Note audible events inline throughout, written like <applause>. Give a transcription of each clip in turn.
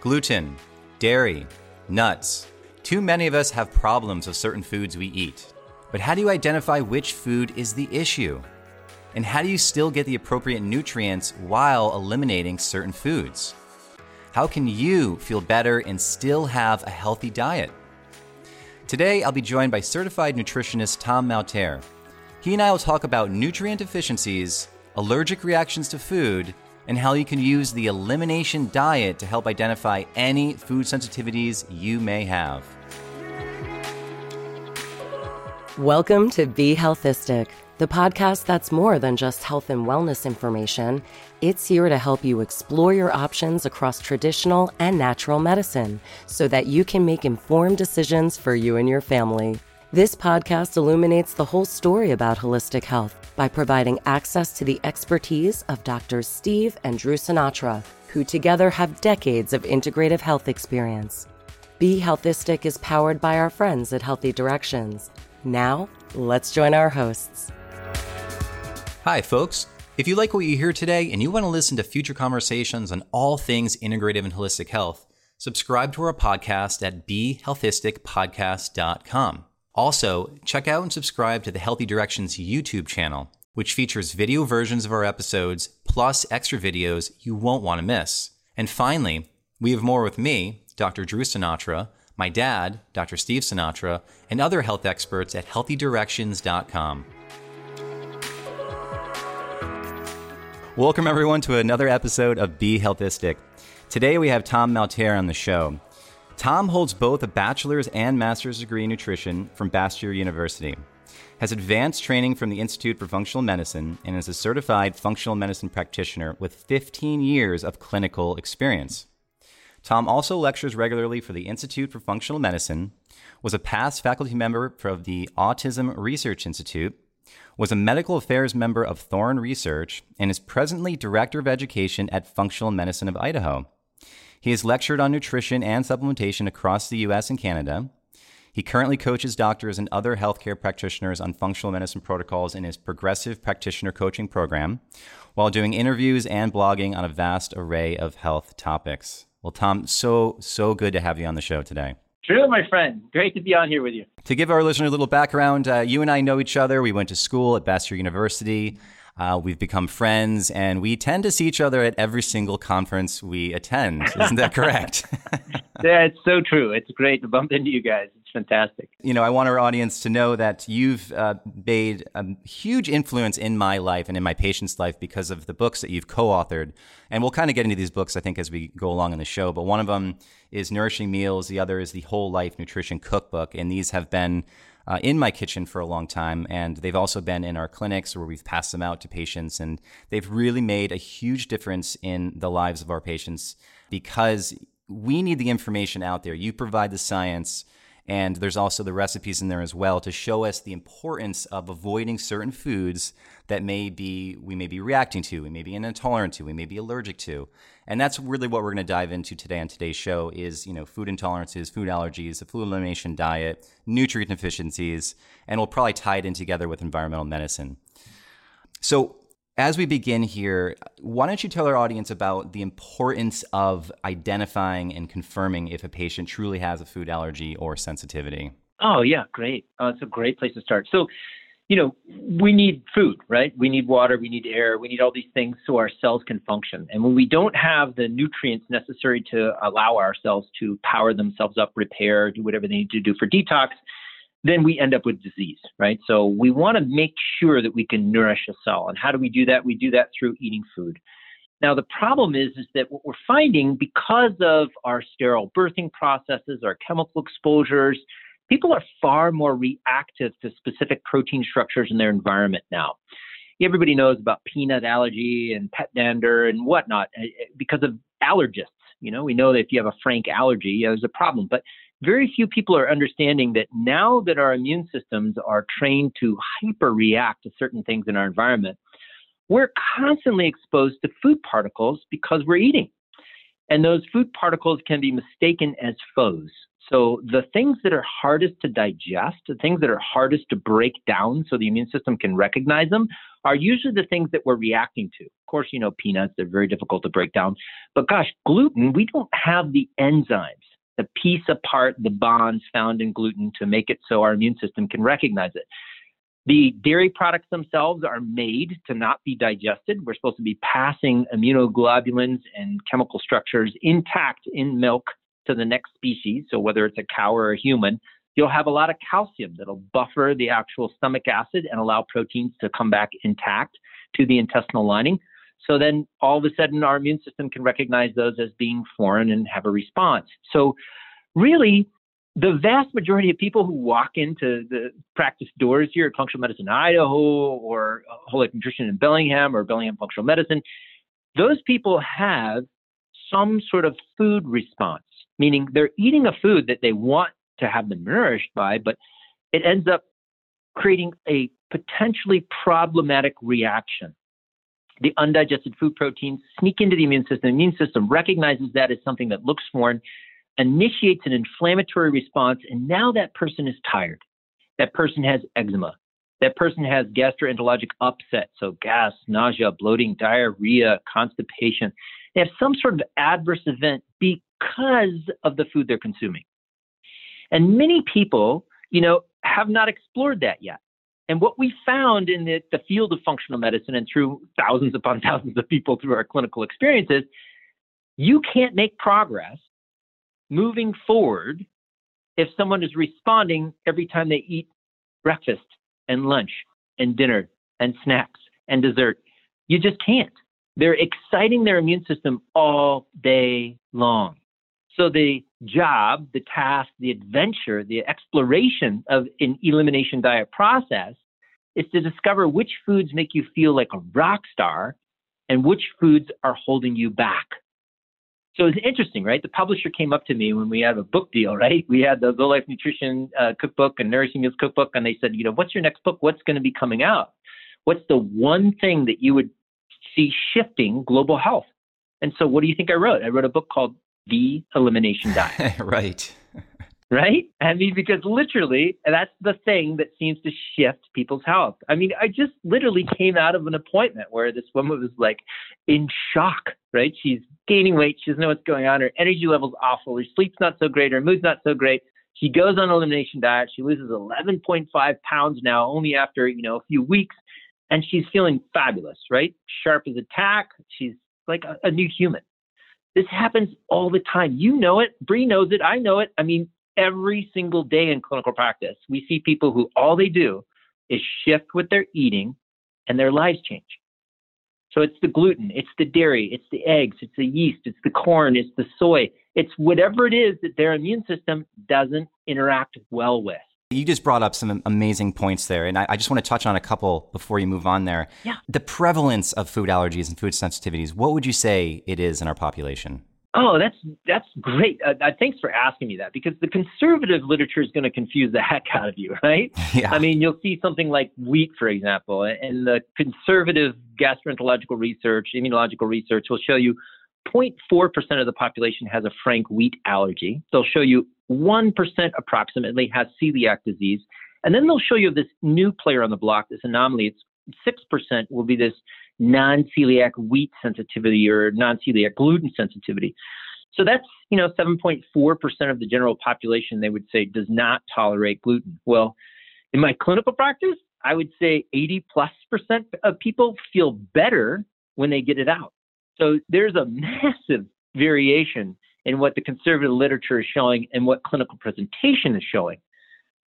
gluten, dairy, nuts. Too many of us have problems with certain foods we eat. But how do you identify which food is the issue? And how do you still get the appropriate nutrients while eliminating certain foods? How can you feel better and still have a healthy diet? Today, I'll be joined by certified nutritionist Tom Malterre. He and I will talk about nutrient deficiencies, allergic reactions to food, and how you can use the elimination diet to help identify any food sensitivities you may have. Welcome to Be Healthistic, the podcast that's more than just health and wellness information. It's here to help you explore your options across traditional and natural medicine so that you can make informed decisions for you and your family. This podcast illuminates the whole story about holistic health by providing access to the expertise of Drs. Steve and Drew Sinatra, who together have decades of integrative health experience. Be Healthistic is powered by our friends at Healthy Directions. Now, let's join our hosts. Hi, folks. If you like what you hear today and you want to listen to future conversations on all things integrative and holistic health, subscribe to our podcast at BeHealthisticPodcast.com. Also, check out and subscribe to the Healthy Directions YouTube channel, which features video versions of our episodes plus extra videos you won't want to miss. And finally, we have more with me, Dr. Drew Sinatra, my dad, Dr. Steve Sinatra, and other health experts at healthydirections.com. Welcome, everyone, to another episode of Be Healthistic. Today, we have Tom Malterre on the show. Tom holds both a bachelor's and master's degree in nutrition from Bastyr University, has advanced training from the Institute for Functional Medicine, and is a certified functional medicine practitioner with 15 years of clinical experience. Tom also lectures regularly for the Institute for Functional Medicine, was a past faculty member of the Autism Research Institute, was a medical affairs member of Thorne Research, and is presently director of education at Functional Medicine of Idaho. He has lectured on nutrition and supplementation across the US and Canada. He currently coaches doctors and other healthcare practitioners on functional medicine protocols in his progressive practitioner coaching program, while doing interviews and blogging on a vast array of health topics. Well, Tom, so, so good to have you on the show today. True, my friend. Great to be on here with you. To give our listener a little background, uh, you and I know each other. We went to school at Bastyr University. Uh, we've become friends, and we tend to see each other at every single conference we attend. Isn't that correct? <laughs> yeah, it's so true. It's great to bump into you guys. It's fantastic. You know, I want our audience to know that you've uh, made a huge influence in my life and in my patient's life because of the books that you've co-authored. And we'll kind of get into these books, I think, as we go along in the show. But one of them is Nourishing Meals. The other is the Whole Life Nutrition Cookbook. And these have been uh, in my kitchen for a long time, and they've also been in our clinics where we've passed them out to patients, and they've really made a huge difference in the lives of our patients because we need the information out there. You provide the science. And there's also the recipes in there as well to show us the importance of avoiding certain foods that may be we may be reacting to, we may be intolerant to, we may be allergic to. And that's really what we're going to dive into today on today's show is, you know, food intolerances, food allergies, the food elimination diet, nutrient deficiencies, and we'll probably tie it in together with environmental medicine. So, as we begin here, why don't you tell our audience about the importance of identifying and confirming if a patient truly has a food allergy or sensitivity? Oh, yeah, great. Uh, it's a great place to start. So, you know, we need food, right? We need water, we need air, we need all these things so our cells can function. And when we don't have the nutrients necessary to allow our cells to power themselves up, repair, do whatever they need to do for detox, then we end up with disease, right? So we want to make sure that we can nourish a cell. And how do we do that? We do that through eating food. Now the problem is is that what we're finding because of our sterile birthing processes, our chemical exposures, people are far more reactive to specific protein structures in their environment now. Everybody knows about peanut allergy and pet dander and whatnot eh, eh, because of allergists. You know, we know that if you have a frank allergy, there's a problem. But very few people are understanding that now that our immune systems are trained to hyper react to certain things in our environment, we're constantly exposed to food particles because we're eating. And those food particles can be mistaken as foes. So the things that are hardest to digest, the things that are hardest to break down so the immune system can recognize them, are usually the things that we're reacting to. Of course, you know, peanuts, they're very difficult to break down. But gosh, gluten, we don't have the enzymes to piece apart the bonds found in gluten to make it so our immune system can recognize it. The dairy products themselves are made to not be digested. We're supposed to be passing immunoglobulins and chemical structures intact in milk to the next species. So whether it's a cow or a human, you'll have a lot of calcium that'll buffer the actual stomach acid and allow proteins to come back intact to the intestinal lining. So then all of a sudden our immune system can recognize those as being foreign and have a response. So really, the vast majority of people who walk into the practice doors here at Functional Medicine Idaho or Holistic Nutrition in Bellingham or Bellingham Functional Medicine, those people have some sort of food response, meaning they're eating a food that they want to have them nourished by, but it ends up creating a potentially problematic reaction. The undigested food proteins sneak into the immune system. The immune system recognizes that as something that looks foreign, initiates an inflammatory response, and now that person is tired. That person has eczema. That person has gastroenterologic upset, so gas, nausea, bloating, diarrhea, constipation. They have some sort of adverse event because of the food they're consuming. And many people, you know, have not explored that yet. And what we found in the, the field of functional medicine and through thousands upon <laughs> thousands of people through our clinical experiences, you can't make progress moving forward if someone is responding every time they eat breakfast and lunch and dinner and snacks and dessert. You just can't. They're exciting their immune system all day long. So the job, the task, the adventure, the exploration of an elimination diet process is to discover which foods make you feel like a rock star and which foods are holding you back. So it's interesting, right? The publisher came up to me when we had a book deal, right? We had the Whole Life Nutrition uh, cookbook and Nourishing Meals cookbook, and they said, you know, what's your next book? What's going to be coming out? What's the one thing that you would see shifting global health? And so, what do you think I wrote? I wrote a book called the elimination diet. <laughs> right. <laughs> right? I mean, because literally, that's the thing that seems to shift people's health. I mean, I just literally came out of an appointment where this woman was like in shock, right? She's gaining weight. She doesn't know what's going on. Her energy level's awful. Her sleep's not so great. Her mood's not so great. She goes on elimination diet. She loses 11.5 pounds now, only after, you know, a few weeks. And she's feeling fabulous, right? Sharp as a tack. She's like a, a new human. This happens all the time. You know it. Bree knows it. I know it. I mean, every single day in clinical practice, we see people who all they do is shift what they're eating and their lives change. So it's the gluten, it's the dairy, it's the eggs, it's the yeast, it's the corn, it's the soy, it's whatever it is that their immune system doesn't interact well with. You just brought up some amazing points there, and I, I, just want to touch on a couple before you move on there. Yeah. The prevalence of food allergies and food sensitivities, what would you say it is in our population? Oh, that's that's great. Uh, uh thanks for asking me that because the conservative literature is going to confuse the <laughs> heck out of you, right? <laughs> Yeah. I mean, you'll see something like wheat, for example, and the conservative gastroenterological research, immunological research will show you 0.4% of the population has a frank wheat allergy. They'll show you 1% approximately has celiac disease. And then they'll show you this new player on the block, this anomaly. It's 6% will be this non celiac wheat sensitivity or non celiac gluten sensitivity. So that's, you know, 7.4% of the general population, they would say, does not tolerate gluten. Well, in my clinical practice, I would say 80 plus percent of people feel better when they get it out. So there's a massive variation in what the conservative literature is showing and what clinical presentation is showing.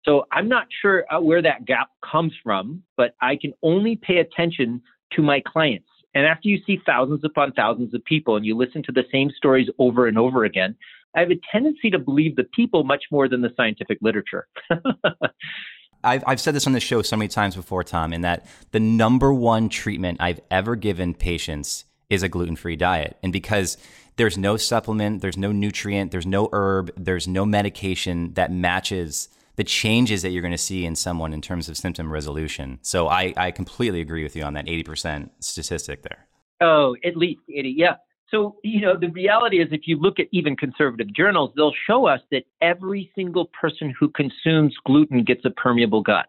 So I'm not sure uh, where that gap comes from, but I can only pay attention to my clients. And after you see thousands upon thousands of people and you listen to the same stories over and over again, I have a tendency to believe the people much more than the scientific literature. <laughs> I've, I've said this on the show so many times before, Tom, in that the number one treatment I've ever given patients is a gluten free diet. And because there's no supplement, there's no nutrient, there's no herb, there's no medication that matches the changes that you're going to see in someone in terms of symptom resolution. So I, I completely agree with you on that 80% statistic there. Oh, at least 80, yeah. So, you know, the reality is if you look at even conservative journals, they'll show us that every single person who consumes gluten gets a permeable gut.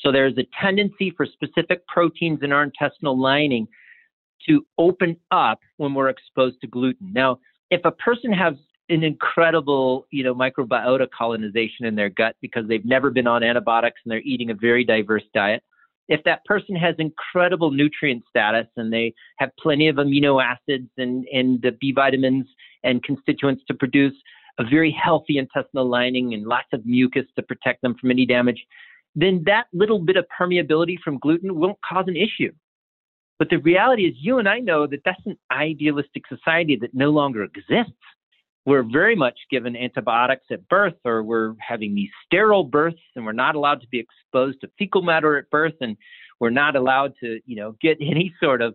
So there's a tendency for specific proteins in our intestinal lining to open up when we're exposed to gluten. Now, if a person has an incredible, you know, microbiota colonization in their gut because they've never been on antibiotics and they're eating a very diverse diet, if that person has incredible nutrient status and they have plenty of amino acids and, and the B vitamins and constituents to produce a very healthy intestinal lining and lots of mucus to protect them from any damage, then that little bit of permeability from gluten won't cause an issue. But the reality is, you and I know that that's an idealistic society that no longer exists. We're very much given antibiotics at birth, or we're having these sterile births, and we're not allowed to be exposed to fecal matter at birth, and we're not allowed to, you know, get <laughs> any sort of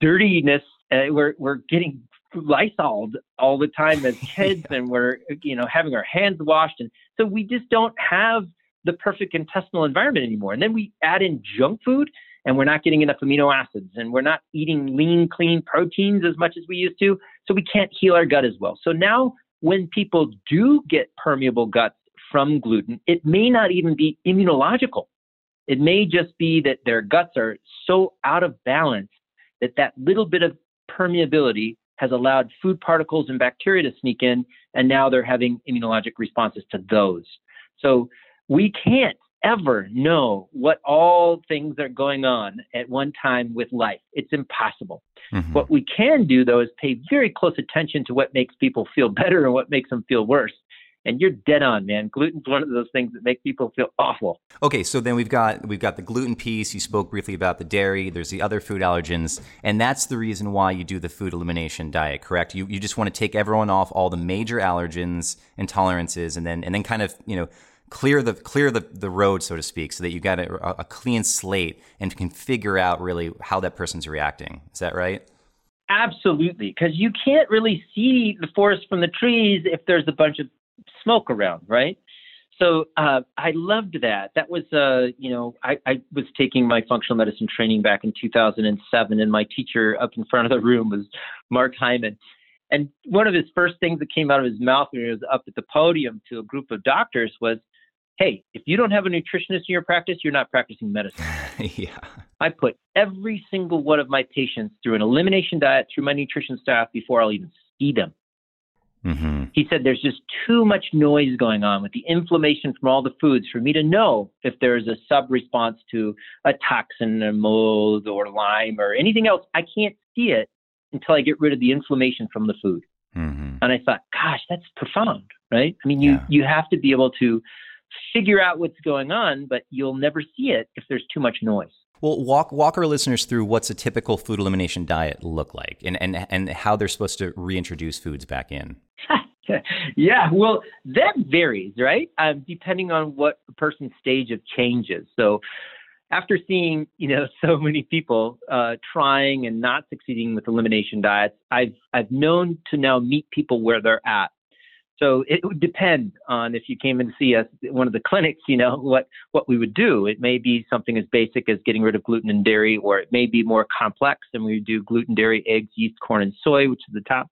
dirtiness. Uh, we're we're getting Lysol all the time as <laughs> kids, yeah. and we're you know having our hands washed, and so we just don't have the perfect intestinal environment anymore. And then we add in junk food, and we're not getting enough amino acids and we're not eating lean, clean proteins as much as we used to. So we can't heal our gut as well. So now, when people do get permeable guts from gluten, it may not even be immunological. It may just be that their guts are so out of balance that that little bit of permeability has allowed food particles and bacteria to sneak in, and now they're having immunologic responses to those. So we can't ever know what all things are going on at one time with life. It's impossible. Mm-hmm. What we can do, though, is pay very close attention to what makes people feel better and what makes them feel worse. And you're dead on, man. Gluten's one of those things that make people feel awful. Okay, so then we've got we've got the gluten piece. You spoke briefly about the dairy. There's the other food allergens, and that's the reason why you do the food elimination diet, correct? You you just want to take everyone off all the major allergens, intolerances, and then and then kind of you know clear the clear the, the road, so to speak, so that you got a, a clean slate and can figure out really how that person's reacting. Is that right? Absolutely, because you can't really see the forest from the trees if there's a bunch of smoke around, right? So uh, I loved that. That was, uh, you know, I, I, was taking my functional medicine training back in 2007, and my teacher up in front of the room was Mark Hyman. And one of his first things that came out of his mouth when he was up at the podium to a group of doctors was, hey, if you don't have a nutritionist in your practice, you're not practicing medicine. <laughs> yeah. I put every single one of my patients through an elimination diet through my nutrition staff before I'll even see them. Mm-hmm. He said there's just too much noise going on with the inflammation from all the foods for me to know if there's a sub response to a toxin or mold or Lyme or anything else. I can't see it until I get rid of the inflammation from the food. Mm-hmm. And I thought, gosh, that's profound, right? I mean, you, yeah. you have to be able to figure out what's going on, but you'll never see it if there's too much noise. Well, walk walk our listeners through what's a typical food elimination diet look like, and and and how they're supposed to reintroduce foods back in. <laughs> yeah, well, that varies, right? Um, depending on what the person's stage of change is. So, after seeing you know <laughs> so many people uh, trying and not succeeding with elimination diets, I've I've known to now meet people where they're at. So it would depend on if you came to see us one of the clinics, you know, what, what we would do. It may be something as basic as getting rid of gluten and dairy, or it may be more complex and we do gluten, dairy, eggs, yeast, corn, and soy, which is the top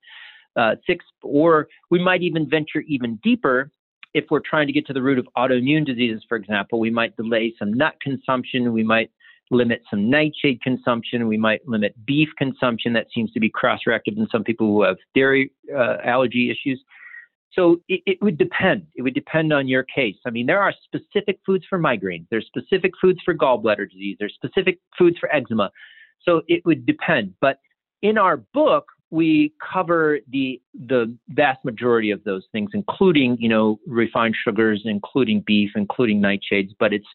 uh, six, or we might even venture even deeper if we're trying to get to the root of autoimmune diseases, for example, we might delay some nut consumption. We might limit some nightshade consumption. We might limit beef consumption. That seems to be cross reactive in some people who have dairy uh, allergy issues. So it, it, would depend. It would depend on your case. I mean, there are specific foods for migraines. There's specific foods for gallbladder disease. There's specific foods for eczema. So it would depend. But in our book, we cover the the vast majority of those things, including you know refined sugars, including beef, including nightshades. But it's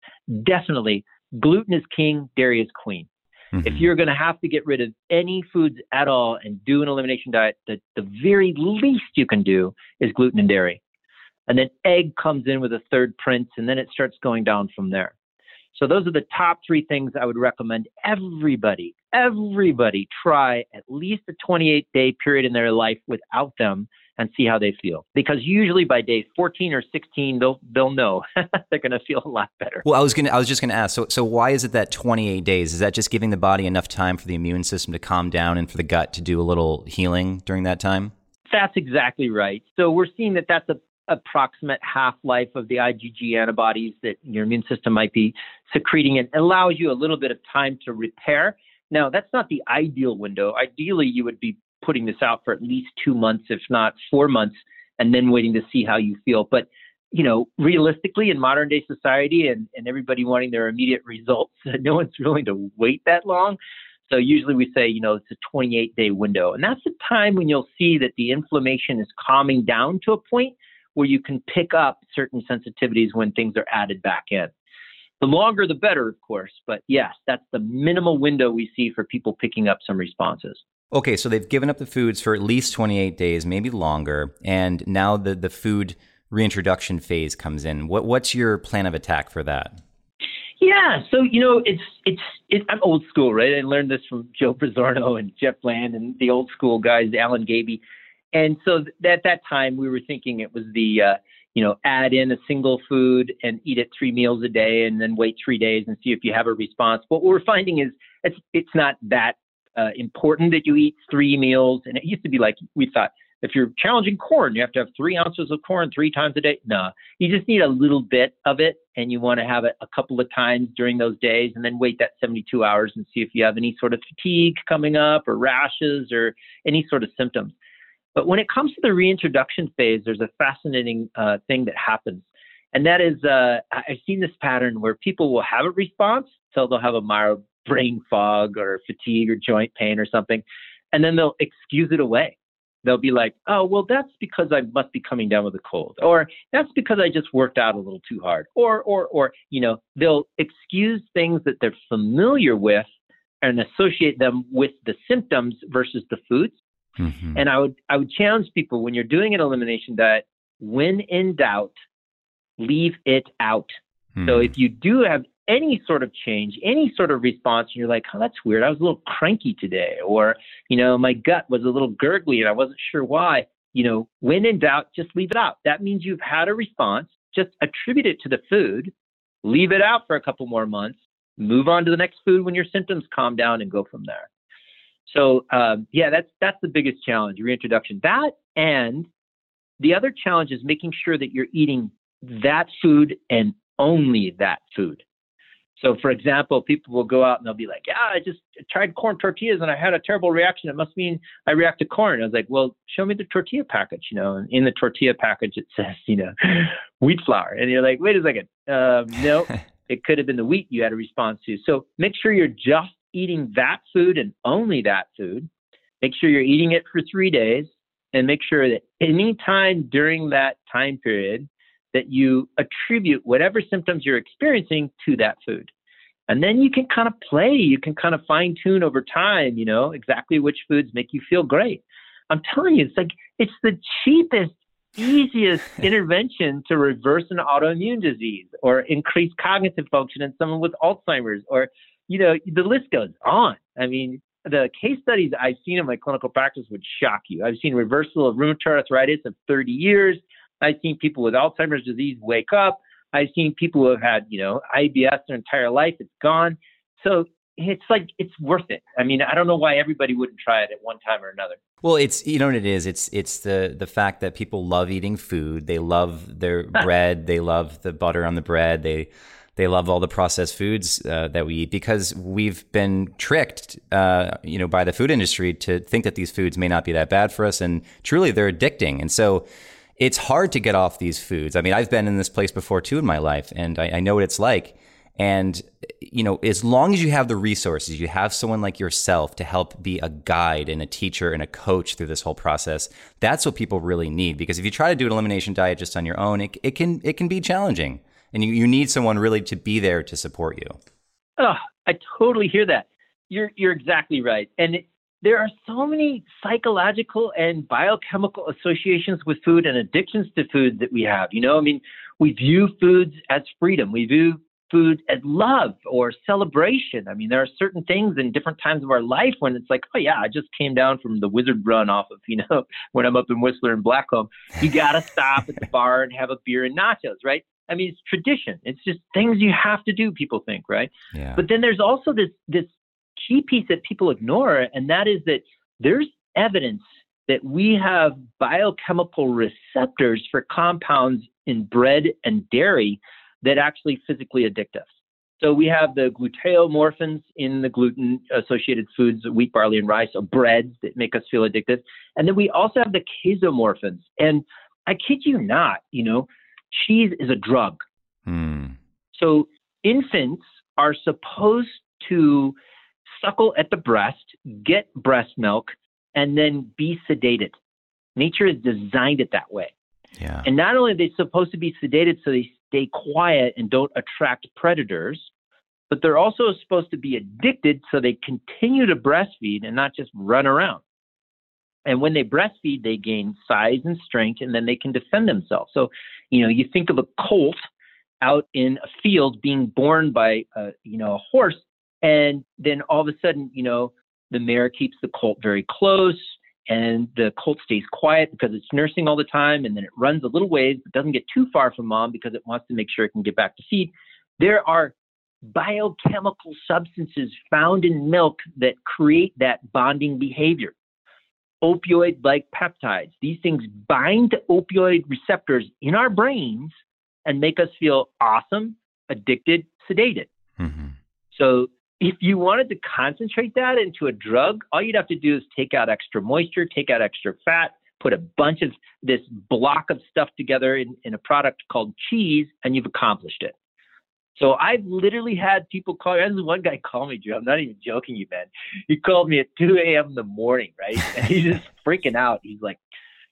definitely gluten is king, dairy is queen. Mm-hmm. If you're going to have to get rid of any foods at all and do an elimination diet, the, the very least you can do is gluten and dairy. And then egg comes in with a third prince, and then it starts going down from there. So those are the top three things I would recommend everybody, everybody try at least a 28 day period in their life without them and see how they feel. Because usually by day 14 or 16, they'll they'll know <laughs> they're going to feel a lot better. Well, I was gonna I was just going to ask. So so why is it that 28 days? Is that just giving the body enough time for the immune system to calm down and for the gut to do a little healing during that time? That's exactly right. So we're seeing that that's a approximate half life of the IgG antibodies that your immune system might be secreting. It allows you a little bit of time to repair. Now, that's not the ideal window. Ideally, you would be putting this out for at least two months, if not four months, and then waiting to see how you feel. But you know, realistically, in modern day society and, and everybody wanting their immediate results, <laughs> no one's willing to wait that long. So usually we say, you know, it's a 28 day window. And that's the time when you'll see that the inflammation is calming down to a point where you can pick up certain sensitivities when things are added back in. The longer, the better, of course. But yes, that's the minimal window we see for people picking up some responses. Okay, so they've given up the foods for at least 28 days, maybe longer, and now the, the food reintroduction phase comes in. What, what's your plan of attack for that? Yeah, so you know, it's it's it, I'm old school, right? I learned this from Joe Pizzorno and Jeff Bland and the old school guys, Alan Gaby. And so at that time, we were thinking it was the uh, you know add in a single food and eat it three meals a day, and then wait three days and see if you have a response. What we're finding is it's it's not that uh, important that you eat three meals. And it used to be like we thought if you're challenging corn, you have to have three ounces of corn three times a day. No, you just need a little bit of it, and you want to have it a couple of times during those days, and then wait that 72 hours and see if you have any sort of fatigue coming up, or rashes, or any sort of symptoms. But when it comes to the reintroduction phase, there's a fascinating uh, thing that happens. And that is, uh, I've seen this pattern where people will have a response, so they'll have a mild brain fog or fatigue or joint pain or something, and then they'll excuse it away. They'll be like, oh, well, that's because I must be coming down with a cold, or that's because I just worked out a little too hard, or, or, or, you know, they'll excuse things that they're familiar with and associate them with the symptoms versus the foods. Mm-hmm. And I would, I would challenge people when you're doing an elimination diet, when in doubt, leave it out. So if you do have any sort of change, any sort of response, and you're like, oh, that's weird. I was a little cranky today, or, you know, my gut was a little gurgly and I wasn't sure why. You know, when in doubt, just leave it out. That means you've had a response. Just attribute it to the food, leave it out for a couple more months, move on to the next food when your symptoms calm down, and go from there. So, um, yeah, that's that's the biggest challenge: reintroduction. That and the other challenge is making sure that you're eating that food and only that food. So, for example, people will go out and they'll be like, "Yeah, I just tried corn tortillas and I had a terrible reaction. It must mean I react to corn." I was like, "Well, show me the tortilla package." You know, and in the tortilla package it says, you know, <laughs> wheat flour, and you're like, "Wait a second, um, no, <laughs> it could have been the wheat you had a response to." So, make sure you're just eating that food and only that food. Make sure you're eating it for three days, and make sure that any time during that time period that you attribute whatever symptoms you're experiencing to that food. And then you can kind of play, you can kind of fine tune over time, you know, exactly which foods make you feel great. I'm telling you, it's like it's the cheapest, easiest <laughs> intervention to reverse an autoimmune disease or increase cognitive function in someone with Alzheimer's or, you know, the list goes on. I mean, the case studies I've seen in my clinical practice would shock you. I've seen reversal of rheumatoid arthritis of 30 years. I've seen people with Alzheimer's disease wake up. I've seen people who have had, you know, IBS their entire life. It's gone. So it's like it's worth it. I mean, I don't know why everybody wouldn't try it at one time or another. Well, it's you know what it is. It's it's the the fact that people love eating food. They love their <laughs> bread. They love the butter on the bread. They they love all the processed foods uh, that we eat because we've been tricked, uh, you know, by the food industry to think that these foods may not be that bad for us, and truly they're addicting. And so it's hard to get off these foods. I mean, I've been in this place before too in my life, and I, I know what it's like. And, you know, as long as you have the resources, you have someone like yourself to help be a guide and a teacher and a coach through this whole process. That's what people really need. Because if you try to do an elimination diet just on your own, it, it can it can be challenging, and you, you need someone really to be there to support you. Oh, I totally hear that. You're you're exactly right, and there are so many psychological and biochemical associations with food and addictions to food that we have. You know, I mean, we view foods as freedom. We view food as love or celebration. I mean, there are certain things in different times of our life when it's like, oh yeah, I just came down from the Wizard Run off of, <laughs> you know, when I'm up in Whistler and Blackcomb. You gotta stop at the <laughs> bar and have a beer and nachos, right? I mean, it's tradition. It's just things you have to do. People think, right? Yeah. But then there's also this this key piece that people ignore, and that is that there's evidence that we have biochemical receptors for compounds in bread and dairy that actually physically addict us. So we have the gluteomorphins in the gluten associated foods, wheat, barley, and rice, or breads that make us feel addicted. And then we also have the casomorphins. And I kid you not, you know, cheese is a drug. Hmm. So infants are supposed to suckle at the breast, get breast milk, and then be sedated. Nature has designed it that way. Yeah. And not only are they supposed to be sedated so they stay quiet and don't attract predators, but they're also supposed to be addicted so they continue to breastfeed and not just run around. And when they breastfeed, they gain size and strength, and then they can defend themselves. So, you know, you think of a colt out in a field being born by, a, you know, a horse, and then all of a sudden, you know, the mare keeps the colt very close, and the colt stays quiet because it's nursing all the time, and then it runs a little ways, but doesn't get too far from mom because it wants to make sure it can get back to feed. There are biochemical substances found in milk that create that bonding behavior opioid like peptides. These things bind to opioid receptors in our brains and make us feel awesome, addicted, sedated. Mm-hmm. So if you wanted to concentrate that into a drug, all you'd have to do is take out extra moisture, take out extra fat, put a bunch of this block of stuff together in, in a product called cheese, and you've accomplished it. So I've literally had people call me. There's one guy call me, Joe. I'm not even joking you, man. He called me at 2 a.m. in the morning, right? And he's just <laughs> freaking out. He's like,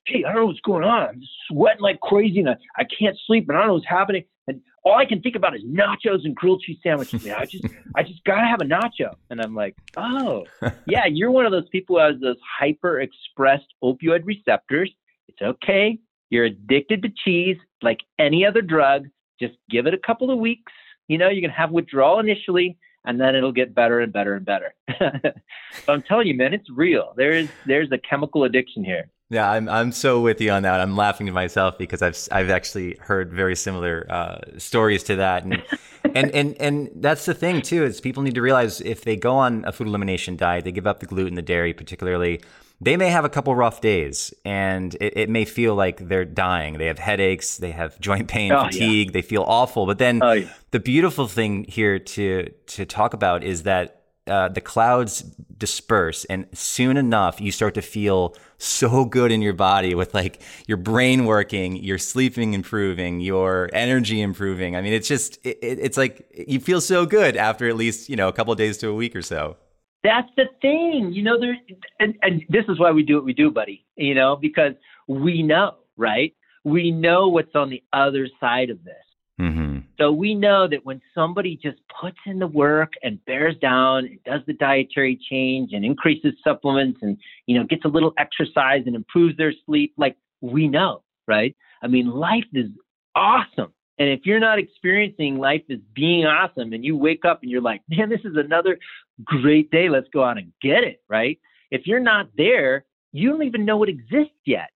hey, I don't know what's going on. I'm just sweating like crazy and I, I can't sleep and I don't know what's happening. And all I can think about is nachos and grilled cheese sandwiches. Man. I just, <laughs> I just gotta have a nacho. And I'm like, oh, <laughs> yeah, you're one of those people who has those hyper expressed opioid receptors. It's okay. You're addicted to cheese like any other drug. Just give it a couple of weeks you know, you can have withdrawal initially, and then it'll get better and better and better. <laughs> so I'm telling you, man, it's real. There is there's a chemical addiction here. Yeah, I'm I'm so with you on that. I'm laughing to myself because I've I've actually heard very similar uh, stories to that, and <laughs> and and and that's the thing too is people need to realize if they go on a food elimination diet, they give up the gluten, the dairy, particularly they may have a couple rough days and it, it, may feel like they're dying. They have headaches, they have <laughs> joint pain, oh, fatigue, yeah. they feel awful. But then oh, yeah. the beautiful thing here to to talk about is that uh, the clouds disperse and soon enough you start to feel so good in your body with like your brain working your sleeping improving your energy improving i mean it's just it, it's like you feel so good after at least you know a couple days to a week or so that's the thing, you know. There, and, and this is why we do what we do, buddy. You know, because we know, right? We know what's on the other side of this. Mm-hmm. So we know that when somebody just puts in the work and bears down and does the dietary change and increases supplements and you know gets a little exercise and improves their sleep, like we know, right? I mean, life is awesome and if you're not experiencing life as being awesome and you wake up and you're like, man, this is another great day, let's go out and get it, right? If you're not there, you don't even know it exists yet.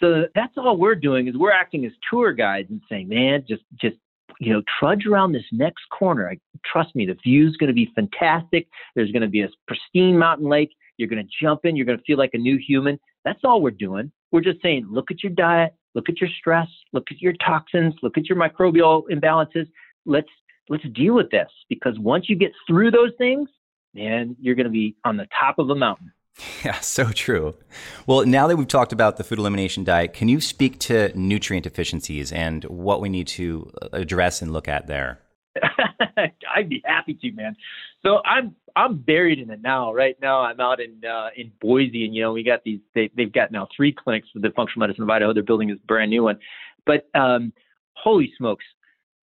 So that's all we're doing is we're acting as tour guides and saying, man, just just you know, trudge around this next corner. I, trust me, the view's going to be fantastic. There's going to be a pristine mountain lake. You're going to jump in. You're going to feel like a new human. That's all we're doing. We're just saying, look at your diet, look at your stress, look at your toxins, look at your microbial imbalances. Let's let's deal with this because once you get through those things, man, you're going to be on the top of a mountain. <laughs> Yeah, so true. Well, now that we've talked about the food elimination diet, can you speak to nutrient deficiencies and what we need to address and look at there? <laughs> I'd be happy to, man. So I'm I'm buried in it now. Right now, I'm out in uh, in Boise, and you know we got these. They, they've got now three clinics for the functional medicine of Idaho. They're building this brand new one, but um, holy smokes,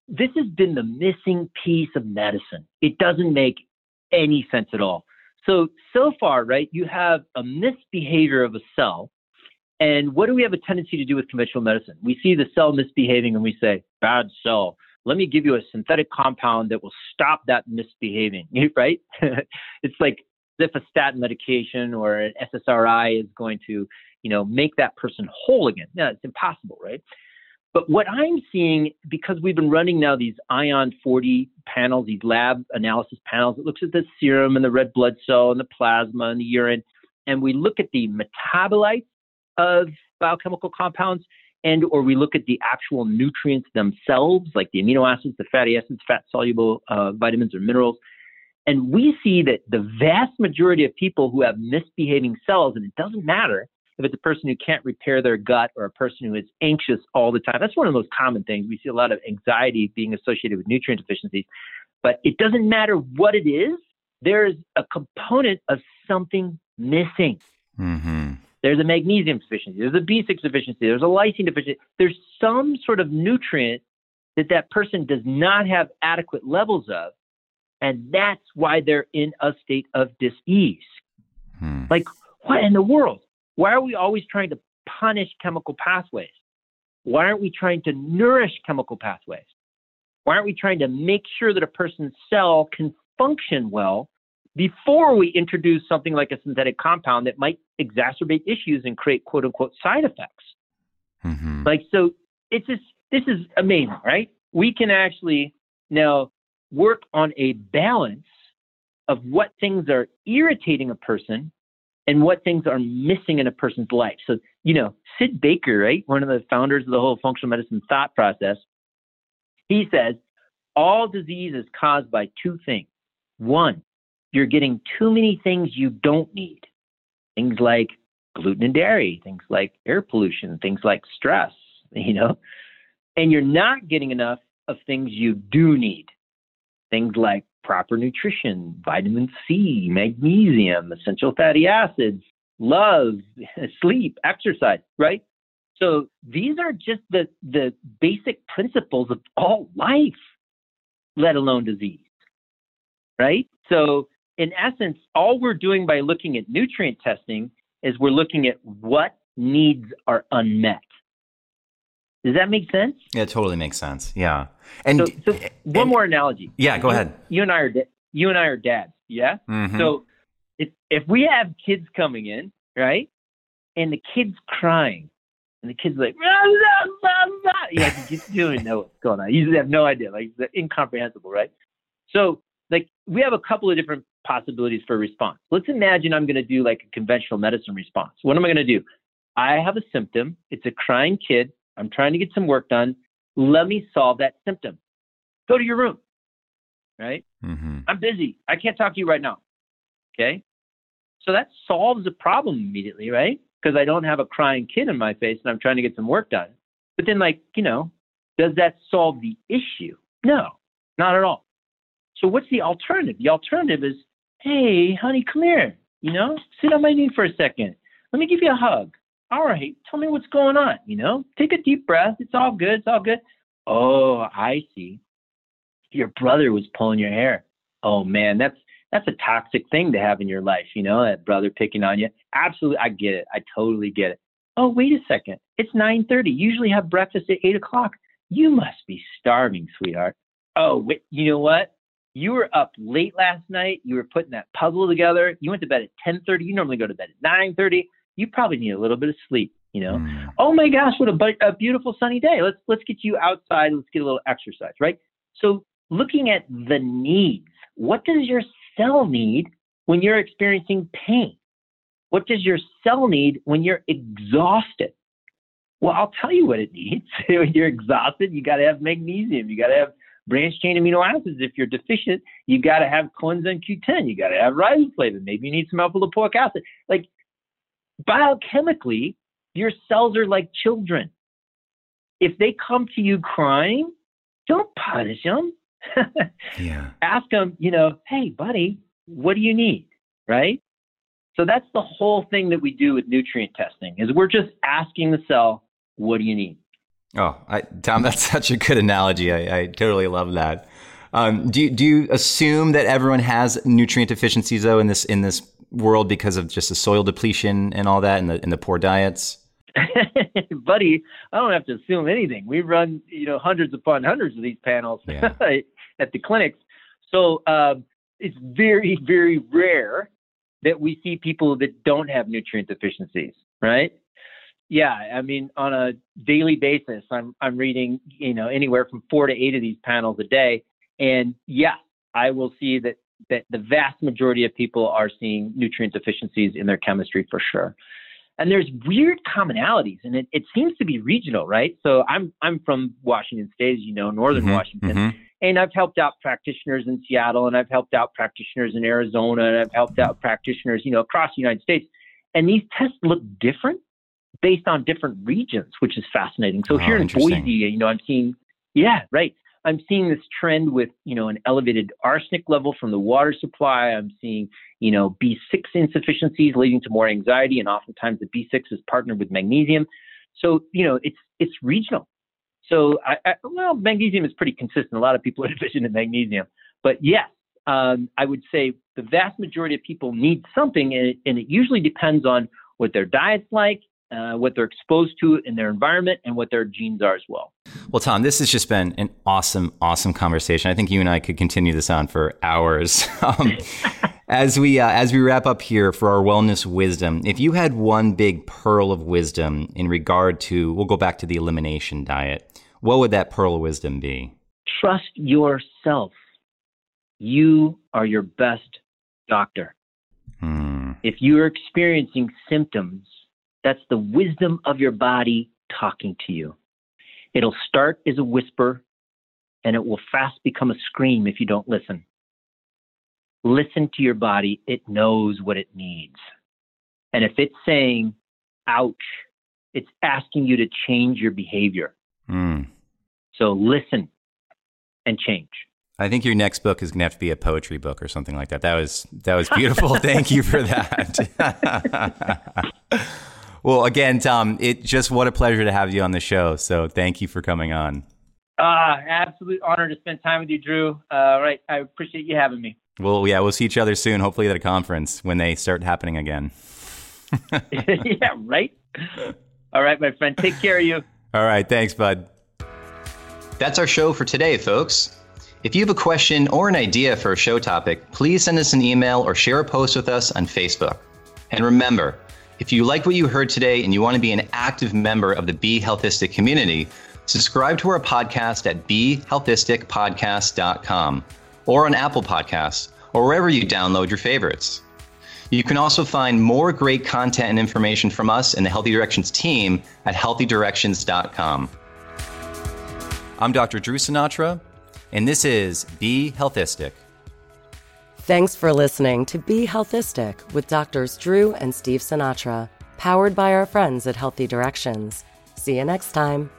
this has been the missing piece of medicine. It doesn't make any sense at all. So so far, right? You have a misbehavior of a cell, and what do we have a tendency to do with conventional medicine? We see the cell misbehaving, and we say bad cell let me give you a synthetic compound that will stop that misbehaving, <laughs> right? <laughs> it's like if a statin medication or an SSRI is going to, you know, make that person whole again. No, it's impossible, right? But what I'm seeing, because we've been running now these ion 40 panels, these lab analysis panels, it looks at the serum and the red blood cell and the plasma and the urine, and we look at the metabolites of biochemical compounds and or we look at the actual nutrients themselves, like the amino acids, the fatty acids, fat soluble uh, vitamins or minerals. And we see that the vast majority of people who have misbehaving cells, and it doesn't matter if it's a person who can't repair their gut or a person who is anxious all the time. That's one of the most common things. We see a lot of anxiety being associated with nutrient deficiencies. But it doesn't matter what it is, there's a component of something missing. Mm-hmm. There's a magnesium deficiency. There's a B6 deficiency. There's a lysine deficiency. There's some sort of nutrient that that person does not have adequate levels of. And that's why they're in a state of disease. Hmm. Like, what in the world? Why are we always trying to punish chemical pathways? Why aren't we trying to nourish chemical pathways? Why aren't we trying to make sure that a person's cell can function well before we introduce something like a synthetic compound that might exacerbate issues and create quote unquote side effects. Mm-hmm. Like, so it's just, this is amazing, right? We can actually now work on a balance of what things are irritating a person and what things are missing in a person's life. So, you know, Sid Baker, right? One of the founders of the whole functional medicine thought process, he says all disease is caused by two things. One, you're getting too many things you don't need. Things like gluten and dairy, things like air pollution, things like stress, <laughs> you know, and you're not getting enough of things you do need. Things like proper nutrition, vitamin C, magnesium, essential fatty acids, love, <laughs> sleep, exercise, right? So these are just the, the basic principles of all life, let alone disease, right? So in essence, all we're doing by looking at nutrient testing is we're looking at what needs are unmet. Does that make sense? Yeah, it totally makes sense. Yeah. And, so, so one and, more analogy. Yeah, go ahead. You and I are you and I are dads. Yeah. Mm-hmm. So if if we have kids coming in, right, and the kid's crying, and the kid's like, blah, blah, blah, yeah, you just doing know what's going on. You have no idea, like it's incomprehensible, right? So like we have a couple of different possibilities for response. Let's imagine I'm going to do like a conventional medicine response. What am I going to do? I have a symptom. It's a crying kid. I'm trying to get some work done. Let me solve that symptom. Go to your room. Right? Mm-hmm. I'm busy. I can't talk to you right now. Okay. So that solves the problem immediately, right? Because I don't have a crying kid in my face and I'm trying to get some work done. But then, like, you know, does that solve the issue? No, not at all. So what's the alternative? The alternative is Hey, honey, come here. You know, sit on my knee for a second. Let me give you a hug. All right, tell me what's going on. You know, take a deep breath. It's all good. It's all good. Oh, I see. Your brother was pulling your hair. Oh man, that's that's a toxic thing to have in your life. You know, that brother picking on you. Absolutely, I get it. I totally get it. Oh, wait a second. It's 9:30. Usually have breakfast at eight o'clock. You must be starving, sweetheart. Oh, wait. You know what? you were up late last night. You were putting that puzzle together. You went to bed at 10:30. You normally go to bed at 9:30. You probably need a little bit of sleep. You know. Mm. Oh my gosh, what a, a beautiful sunny day. Let's let's get you outside. Let's get a little exercise, right? So looking at the needs. What does your cell need when you're experiencing pain? What does your cell need when you're exhausted? Well, I'll tell you what it needs. <laughs> when you're exhausted, you got to have magnesium. You got to have branched chain amino acids. If you're deficient, you got to have coenzyme Q10. You got to have riboflavin. Maybe you need some alpha lipoic acid. Like biochemically, your cells are like children. If they come to you crying, don't punish them. <laughs> yeah. Ask them, you know, hey, buddy, what do you need? Right? So that's the whole thing that we do with nutrient testing is we're just asking the cell, what do you need? Oh, I, Tom, that's <laughs> such a good analogy. I, I totally love that. Um, do you, do you assume that everyone has nutrient deficiencies though in this in this world because of just the soil depletion and all that and the and the poor diets? <laughs> buddy, I don't have to assume anything. We run, you know, hundreds upon hundreds of these panels yeah. <laughs> at the clinics. So um, it's very, very rare that we see people that don't have nutrient deficiencies, right? Yeah, I mean, on a daily basis, I'm I'm reading, you know, anywhere from four to eight of these panels a day, and yeah, I will see that that the vast majority of people are seeing nutrient deficiencies in their chemistry for sure. And there's weird commonalities, and it, it seems to be regional, right? So I'm I'm from Washington State, as you know, northern mm-hmm, Washington. Mm-hmm. And I've helped out practitioners in Seattle, and I've helped out practitioners in Arizona, and I've helped out practitioners, you know, across the United States. And these tests look different based on different regions, which is fascinating. So oh, here in Boise, you know, I'm seeing, yeah, right. I'm seeing this trend with, you know, an elevated arsenic level from the water supply. I'm seeing, you know, B6 insufficiencies leading to more anxiety, and oftentimes the B6 is partnered with magnesium. So, you know, it's it's regional. So, I, I, well, magnesium is pretty consistent. A lot of people are <laughs> deficient in magnesium, but yes, um, I would say the vast majority of people need something, and it, and it usually depends on what their diet's like, uh, what they're exposed to in their environment, and what their genes are as well. Well, Tom, this has just been an awesome, awesome conversation. I think you and I could continue this on for hours. <laughs> um, as we uh, as we wrap up here for our wellness wisdom, if you had one big pearl of wisdom in regard to, we'll go back to the elimination diet what would that pearl of wisdom be? Trust yourself. You are your best doctor. Hmm. If you're experiencing symptoms, that's the wisdom of your body talking to you. It'll start as a whisper and it will fast become a scream if you don't listen. Listen to your body, it knows what it needs. And if it's saying, ouch, it's asking you to change your behavior. Mm. So listen and change. I think your next book is going to have to be a poetry book or something like that. That was that was beautiful. Thank you for that. <laughs> well, again, Tom, it just what a pleasure to have you on the show. So thank you for coming on. Ah, uh, absolute honor to spend time with you, Drew. Uh, right, I appreciate you having me. Well, yeah, we'll see each other soon. Hopefully at a conference when they start happening again. <laughs> yeah, right. All right, my friend. Take care of you. All right. Thanks, bud. That's our show for today, folks. If you have a question or an idea for a show topic, please send us an email or share a post with us on Facebook. And remember, if you like what you heard today and you want to be an active member of the Be Healthistic community, subscribe to our podcast at BeHealthisticPodcast.com or on Apple Podcasts or wherever you download your favorites. You can also find more great content and information from us and the Healthy Directions team at healthydirections.com. I'm Dr. Drew Sinatra, and this is Be Healthistic. Thanks for listening to Be Healthistic with Doctors Drew and Steve Sinatra, powered by our friends at Healthy Directions. See you next time.